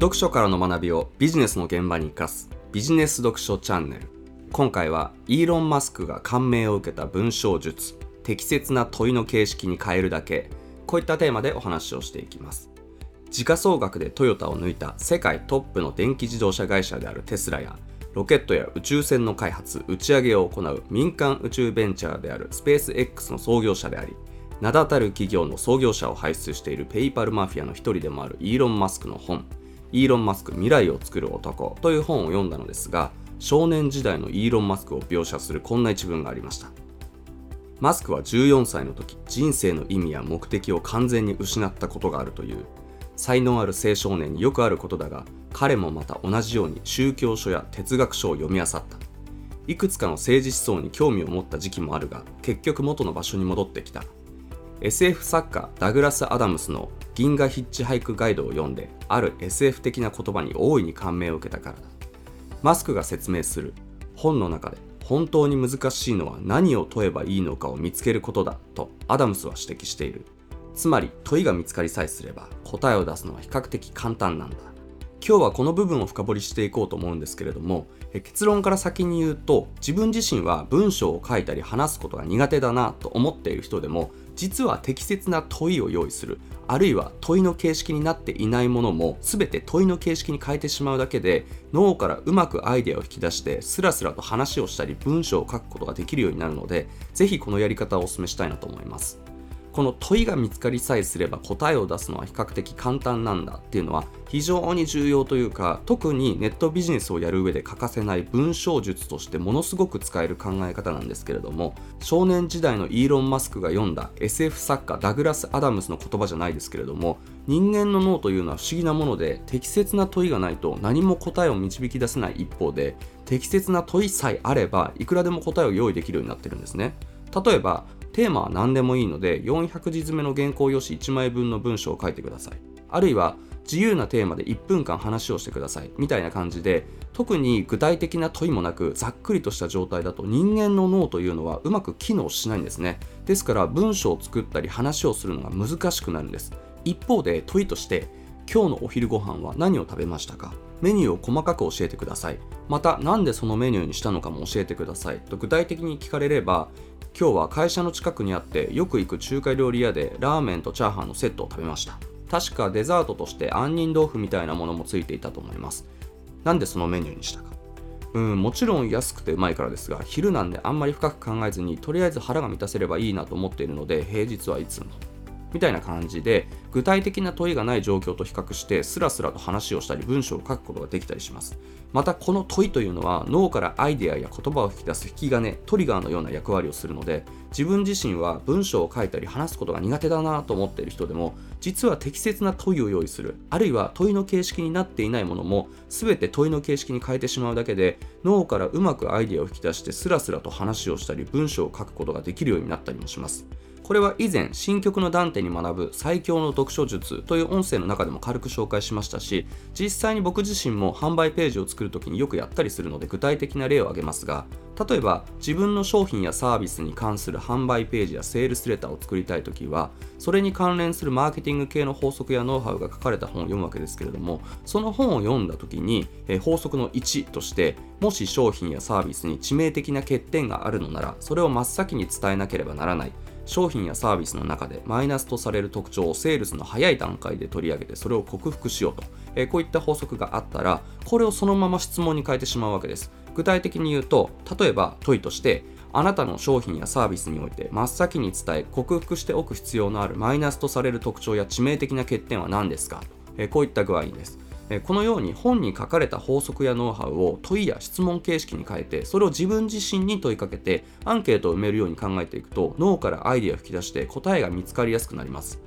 読書からの学びをビジネスの現場に生かすビジネス読書チャンネル。今回はイーロン・マスクが感銘を受けた文章術適切な問いの形式に変えるだけこういったテーマでお話をしていきます。時価総額でトヨタを抜いた世界トップの電気自動車会社であるテスラやロケットや宇宙船の開発打ち上げを行う民間宇宙ベンチャーであるスペース X の創業者であり名だたる企業の創業者を輩出しているペイパルマフィアの一人でもあるイーロン・マスクの本イーロン・マスク未来を作る男という本を読んだのですが少年時代のイーロン・マスクを描写するこんな一文がありました。マスクは14歳の時人生の意味や目的を完全に失ったことがあるという才能ある青少年によくあることだが彼もまた同じように宗教書や哲学書を読み漁った。いくつかの政治思想に興味を持った時期もあるが結局元の場所に戻ってきた。SF 作家ダグラス・アダムスの銀河ヒッチハイクガイドを読んである SF 的な言葉に大いに感銘を受けたからだ。マスクが説明する。本の中で本当に難しいのは何を問えばいいのかを見つけることだとアダムスは指摘している。つまり問いが見つかりさえすれば答えを出すのは比較的簡単なんだ。今日はこの部分を深掘りしていこうと思うんですけれども結論から先に言うと自分自身は文章を書いたり話すことが苦手だなと思っている人でも実は適切な問いを用意するあるいは問いの形式になっていないものも全て問いの形式に変えてしまうだけで脳からうまくアイデアを引き出してスラスラと話をしたり文章を書くことができるようになるのでぜひこのやり方をお勧めしたいなと思います。この問いが見つかりさえすれば答えを出すのは比較的簡単なんだっていうのは非常に重要というか特にネットビジネスをやる上で欠かせない文章術としてものすごく使える考え方なんですけれども少年時代のイーロン・マスクが読んだ SF 作家ダグラス・アダムスの言葉じゃないですけれども人間の脳というのは不思議なもので適切な問いがないと何も答えを導き出せない一方で適切な問いさえあればいくらでも答えを用意できるようになってるんですね。例えばテーマは何でもいいので400字詰めの原稿用紙1枚分の文章を書いてください。あるいは自由なテーマで1分間話をしてください。みたいな感じで特に具体的な問いもなくざっくりとした状態だと人間の脳というのはうまく機能しないんですね。ですから文章を作ったり話をするのが難しくなるんです。一方で問いとして今日のお昼ご飯は何を食べましたか？メニューを細かく教えてください。また何でそのメニューにしたのかも教えてください。と具体的に聞かれれば今日は会社の近くにあってよく行く中華料理屋でラーメンとチャーハンのセットを食べました。確かデザートとして杏仁豆腐みたいなものもついていたと思います。なんでそのメニューにしたか。うんもちろん安くてうまいからですが昼なんであんまり深く考えずにとりあえず腹が満たせればいいなと思っているので平日はいつも。みたいな感じで具体的な問いがない状況と比較してスラスラと話をしたり文章を書くことができたりします。またこの問いというのは脳からアイデアや言葉を引き出す引き金トリガーのような役割をするので自分自身は文章を書いたり話すことが苦手だなと思っている人でも実は適切な問いを用意するあるいは問いの形式になっていないものも全て問いの形式に変えてしまうだけで脳からうまくアイデアを引き出してスラスラと話をしたり文章を書くことができるようになったりもします。これは以前新曲のダンテに学ぶ最強の読書術という音声の中でも軽く紹介しましたし実際に僕自身も販売ページを作るときによくやったりするので具体的な例を挙げますが例えば自分の商品やサービスに関する販売ページやセールスレターを作りたいときはそれに関連するマーケティング系の法則やノウハウが書かれた本を読むわけですけれどもその本を読んだときに、え法則の1としてもし商品やサービスに致命的な欠点があるのならそれを真っ先に伝えなければならない。商品やサービスの中でマイナスとされる特徴をセールスの早い段階で取り上げてそれを克服しようと、えー、こういった法則があったらこれをそのまま質問に変えてしまうわけです。具体的に言うと例えば問いとしてあなたの商品やサービスにおいて真っ先に伝え克服しておく必要のあるマイナスとされる特徴や致命的な欠点は何ですか、えー、こういった具合です。このように本に書かれた法則やノウハウを問いや質問形式に変えてそれを自分自身に問いかけてアンケートを埋めるように考えていくと脳からアイデアを引き出して答えが見つかりやすくなります。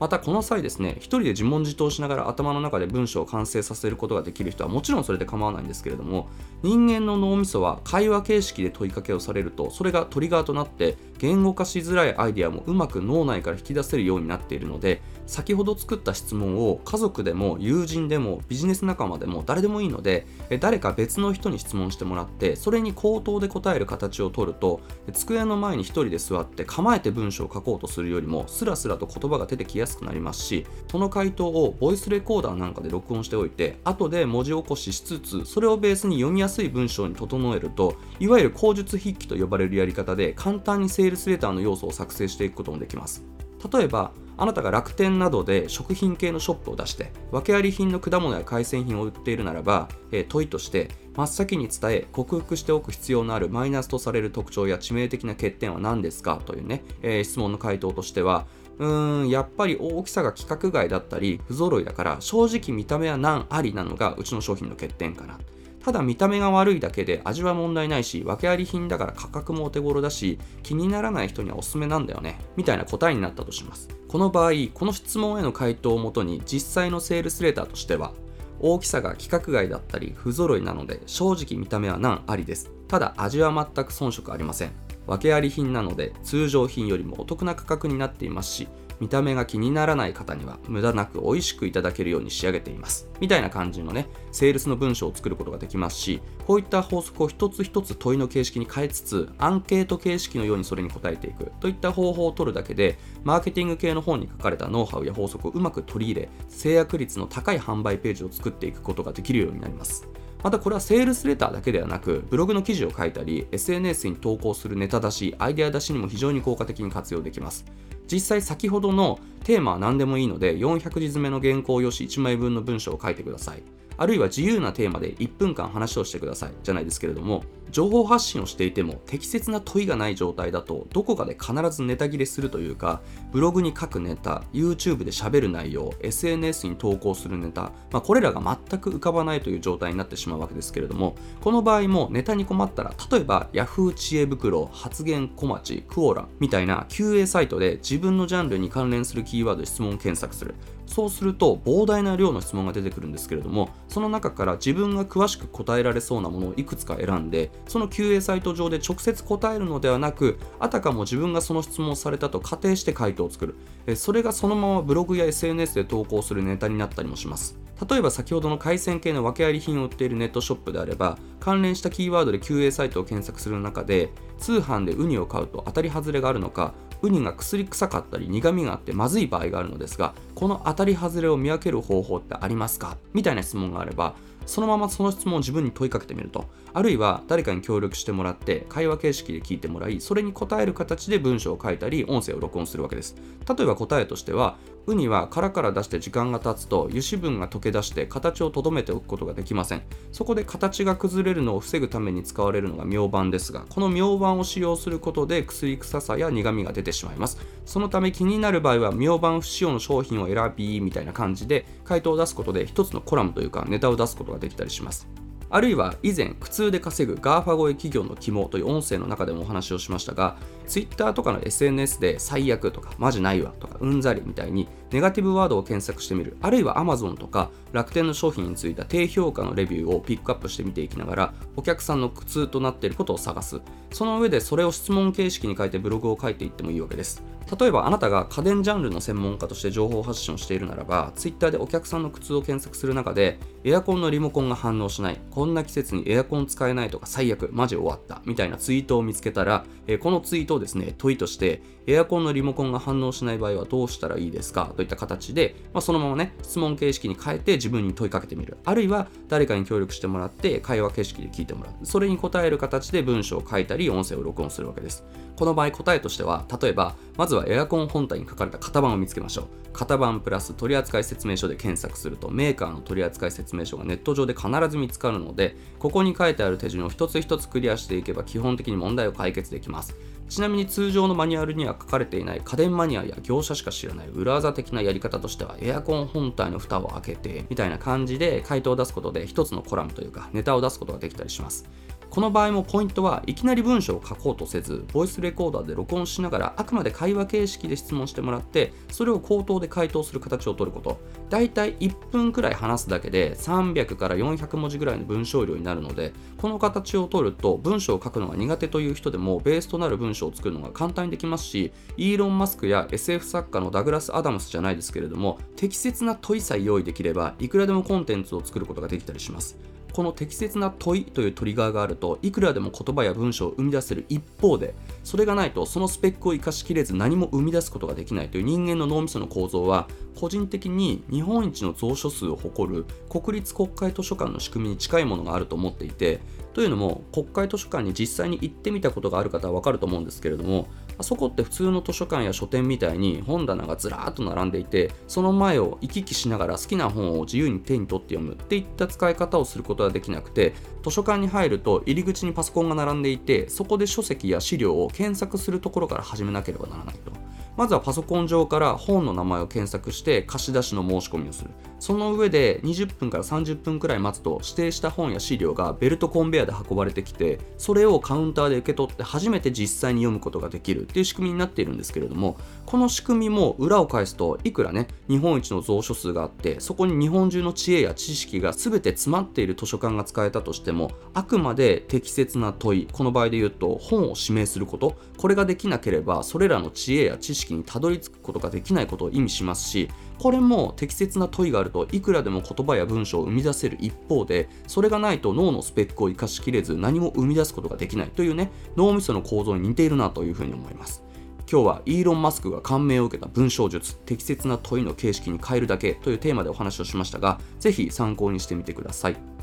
またこの際ですね一人で自問自答しながら頭の中で文章を完成させることができる人はもちろんそれで構わないんですけれども人間の脳みそは会話形式で問いかけをされるとそれがトリガーとなって言語化しづらいアイデアもうまく脳内から引き出せるようになっているので先ほど作った質問を家族でも友人でもビジネス仲間でも誰でもいいので誰か別の人に質問してもらってそれに口頭で答える形をとると机の前に1人で座って構えて文章を書こうとするよりもスラスラと言葉が出てきやすくなりますしその回答をボイスレコーダーなんかで録音しておいて後で文字起こししつつそれをベースに読みやすい文章に整えるといわゆる口述筆記と呼ばれるやり方で簡単にセールスレターの要素を作成していくこともできます。例えばあなたが楽天などで食品系のショップを出して訳あり品の果物や海鮮品を売っているならば、え、問いとして真っ先に伝え克服しておく必要のあるマイナスとされる特徴や致命的な欠点は何ですか？というね、えー、質問の回答としてはうーんやっぱり大きさが規格外だったり不揃いだから正直見た目は難ありなのがうちの商品の欠点かな。ただ見た目が悪いだけで味は問題ないし訳あり品だから価格もお手頃だし気にならない人にはおすすめなんだよねみたいな答えになったとします。この場合この質問への回答をもとに実際のセールスレーターとしては大きさが規格外だったり不揃いなので正直見た目は難ありです。ただ味は全く遜色ありません。訳あり品なので通常品よりもお得な価格になっていますし見た目が気にならない方には無駄なく美味しくいただけるように仕上げています。みたいな感じのねセールスの文章を作ることができますしこういった法則を一つ一つ問いの形式に変えつつアンケート形式のようにそれに答えていく。といった方法を取るだけでマーケティング系の本に書かれたノウハウや法則をうまく取り入れ制約率の高い販売ページを作っていくことができるようになります。またこれはセールスレターだけではなくブログの記事を書いたり SNS に投稿するネタ出しアイデア出しにも非常に効果的に活用できます。実際先ほどのテーマは何でもいいので400字詰めの原稿用紙1枚分の文章を書いてください。あるいは自由なテーマで1分間話をしてくださいじゃないですけれども情報発信をしていても適切な問いがない状態だとどこかで必ずネタ切れするというかブログに書くネタ YouTube で喋る内容 SNS に投稿するネタ、まあ、これらが全く浮かばないという状態になってしまうわけですけれどもこの場合もネタに困ったら例えば Yahoo 知恵袋発言小町クオラみたいな QA サイトで自分のジャンルに関連するキーワード質問検索する。そうすると膨大な量の質問が出てくるんですけれどもその中から自分が詳しく答えられそうなものをいくつか選んでその QA サイト上で直接答えるのではなくあたかも自分がその質問をされたと仮定して回答を作る。それがそのままブログや SNS で投稿するネタになったりもします。例えば先ほどの海鮮系の訳あり品を売っているネットショップであれば関連したキーワードで QA サイトを検索する中で通販でウニを買うと当たり外れがあるのかウニが薬臭かったり苦味があってまずい場合があるのですがこの当たり外れを見分ける方法ってありますか？みたいな質問があればそのままその質問を自分に問いかけてみるとあるいは誰かに協力してもらって会話形式で聞いてもらいそれに答える形で文章を書いたり音声を録音するわけです。例えば答えとしてはウニは殻から出して時間が経つと油脂分が溶け出して形をとどめておくことができません。そこで形が崩れるのを防ぐために使われるのが明板ですがこの明板を使用することで薬臭さや苦味が出てしまいます。そのため気になる場合は明板不使用の商品を選びみたいな感じで回答を出すことで一つのコラムというかネタを出すことができたりします。あるいは以前苦痛で稼ぐ GAFA 声企業の肝という音声の中でもお話をしましたが Twitter とかの SNS で最悪とかマジないわとかうんざりみたいにネガティブワードを検索してみる。あるいは Amazon とか楽天の商品についた低評価のレビューをピックアップして見ていきながらお客さんの苦痛となっていることを探す。その上でそれを質問形式に書いてブログを書いていってもいいわけです。例えばあなたが家電ジャンルの専門家として情報発信をしているならば Twitter でお客さんの苦痛を検索する中でエアコンのリモコンが反応しないこんな季節にエアコン使えないとか最悪マジ終わったみたいなツイートを見つけたら、えこのツイートをですね問いとしてエアコンのリモコンが反応しない場合はどうしたらいいですか？といった形で、まあ、そのままね質問形式に変えて自分に問いかけてみる。あるいは誰かに協力してもらって会話形式で聞いてもらう。それに答える形で文章を書いたり音声を録音するわけです。この場合答えとしては例えばまずはエアコン本体に書かれた型番を見つけましょう。型番プラス取扱説明書で検索するとメーカーの取扱説明書がネット上で必ず見つかるのでここに書いてある手順を一つ一つクリアしていけば基本的に問題を解決できます。ちなみに通常のマニュアルには書かれていない家電マニアや業者しか知らない裏技的なやり方としてはエアコン本体の蓋を開けてみたいな感じで回答を出すことで一つのコラムというかネタを出すことができたりします。この場合もポイントはいきなり文章を書こうとせずボイスレコーダーで録音しながらあくまで会話形式で質問してもらってそれを口頭で回答する形をとること。だいたい1分くらい話すだけで300から400文字ぐらいの文章量になるのでこの形をとると文章を書くのが苦手という人でもベースとなる文章を作るのが簡単にできますしイーロン・マスクや SF 作家のダグラス・アダムスじゃないですけれども適切な問いさえ用意できればいくらでもコンテンツを作ることができたりします。この適切な問いというトリガーがあるといくらでも言葉や文章を生み出せる一方でそれがないとそのスペックを生かしきれず何も生み出すことができないという人間の脳みその構造は個人的に日本一の蔵書数を誇る国立国会図書館の仕組みに近いものがあると思っていてというのも国会図書館に実際に行ってみたことがある方は分かると思うんですけれどもあそこって普通の図書館や書店みたいに本棚がずらーっと並んでいてその前を行き来しながら好きな本を自由に手に取って読むっていった使い方をすることはできなくて図書館に入ると入り口にパソコンが並んでいてそこで書籍や資料を検索するところから始めなければならないと。まずはパソコン上から本の名前を検索して貸し出しの申し込みをする。その上で20分から30分くらい待つと指定した本や資料がベルトコンベヤで運ばれてきて、それをカウンターで受け取って初めて実際に読むことができるっていう仕組みになっているんですけれども、この仕組みも裏を返すといくらね、日本一の蔵書数があって、そこに日本中の知恵や知識が全て詰まっている図書館が使えたとしても、あくまで適切な問い、この場合で言うと本を指名すること、これができなければそれらの知恵や知識識にたどり着くことができないことを意味しますしこれも適切な問いがあるといくらでも言葉や文章を生み出せる一方でそれがないと脳のスペックを生かしきれず何も生み出すことができないというね脳みその構造に似ているなというふうに思います。今日はイーロン・マスクが感銘を受けた文章術適切な問いの形式に変えるだけというテーマでお話をしましたがぜひ参考にしてみてください。